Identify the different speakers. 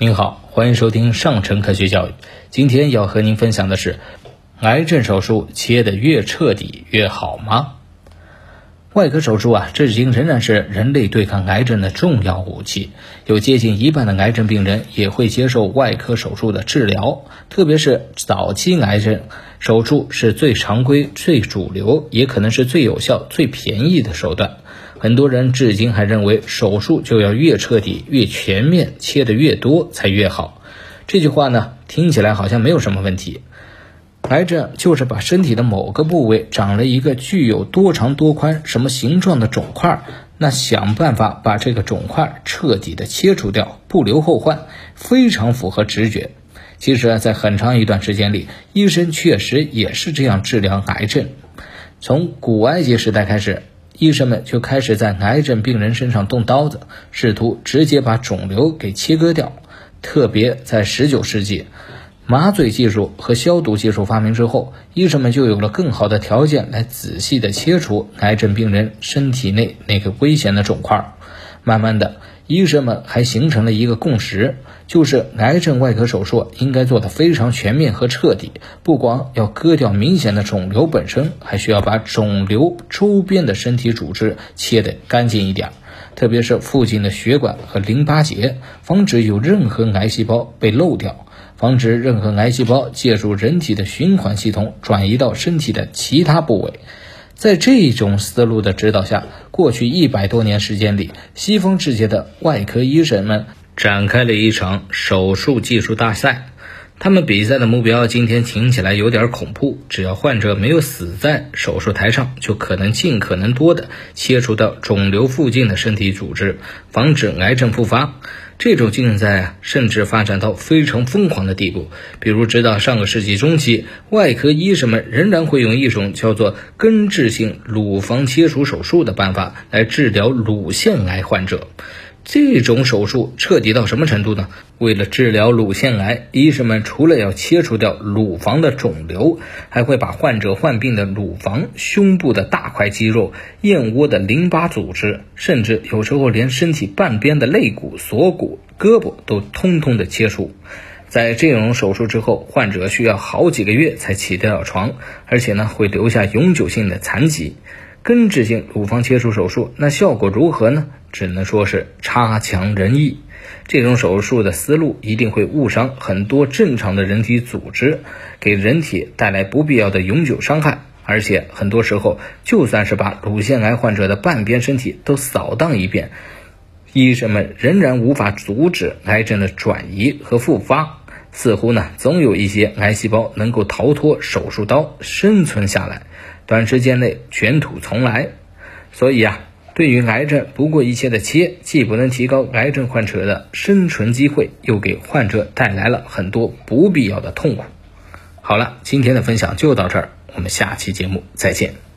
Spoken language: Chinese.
Speaker 1: 您好，欢迎收听上城科学教育。今天要和您分享的是，癌症手术切得越彻底越好吗？外科手术啊，至今仍然是人类对抗癌症的重要武器。有接近一半的癌症病人也会接受外科手术的治疗，特别是早期癌症，手术是最常规、最主流，也可能是最有效、最便宜的手段。很多人至今还认为手术就要越彻底、越全面，切得越多才越好。这句话呢，听起来好像没有什么问题。癌症就是把身体的某个部位长了一个具有多长多宽、什么形状的肿块，那想办法把这个肿块彻底的切除掉，不留后患，非常符合直觉。其实啊，在很长一段时间里，医生确实也是这样治疗癌症。从古埃及时代开始。医生们就开始在癌症病人身上动刀子，试图直接把肿瘤给切割掉。特别在19世纪，麻醉技术和消毒技术发明之后，医生们就有了更好的条件来仔细的切除癌症病人身体内那个危险的肿块。慢慢的。医生们还形成了一个共识，就是癌症外科手术应该做得非常全面和彻底，不光要割掉明显的肿瘤本身，还需要把肿瘤周边的身体组织切得干净一点，特别是附近的血管和淋巴结，防止有任何癌细胞被漏掉，防止任何癌细胞借助人体的循环系统转移到身体的其他部位。在这种思路的指导下，过去一百多年时间里，西方世界的外科医生们展开了一场手术技术大赛。他们比赛的目标，今天听起来有点恐怖。只要患者没有死在手术台上，就可能尽可能多的切除到肿瘤附近的身体组织，防止癌症复发。这种竞赛啊，甚至发展到非常疯狂的地步。比如，直到上个世纪中期，外科医生们仍然会用一种叫做根治性乳房切除手术的办法来治疗乳腺癌患者。这种手术彻底到什么程度呢？为了治疗乳腺癌，医生们除了要切除掉乳房的肿瘤，还会把患者患病的乳房、胸部的大块肌肉、燕窝的淋巴组织，甚至有时候连身体半边的肋骨、锁骨、胳膊都通通的切除。在这种手术之后，患者需要好几个月才起得了床，而且呢会留下永久性的残疾。根治性乳房切除手术，那效果如何呢？只能说是差强人意。这种手术的思路一定会误伤很多正常的人体组织，给人体带来不必要的永久伤害。而且很多时候，就算是把乳腺癌患者的半边身体都扫荡一遍，医生们仍然无法阻止癌症的转移和复发。似乎呢，总有一些癌细胞能够逃脱手术刀生存下来，短时间内卷土重来。所以啊。对于癌症，不顾一切的切，既不能提高癌症患者的生存机会，又给患者带来了很多不必要的痛苦。好了，今天的分享就到这儿，我们下期节目再见。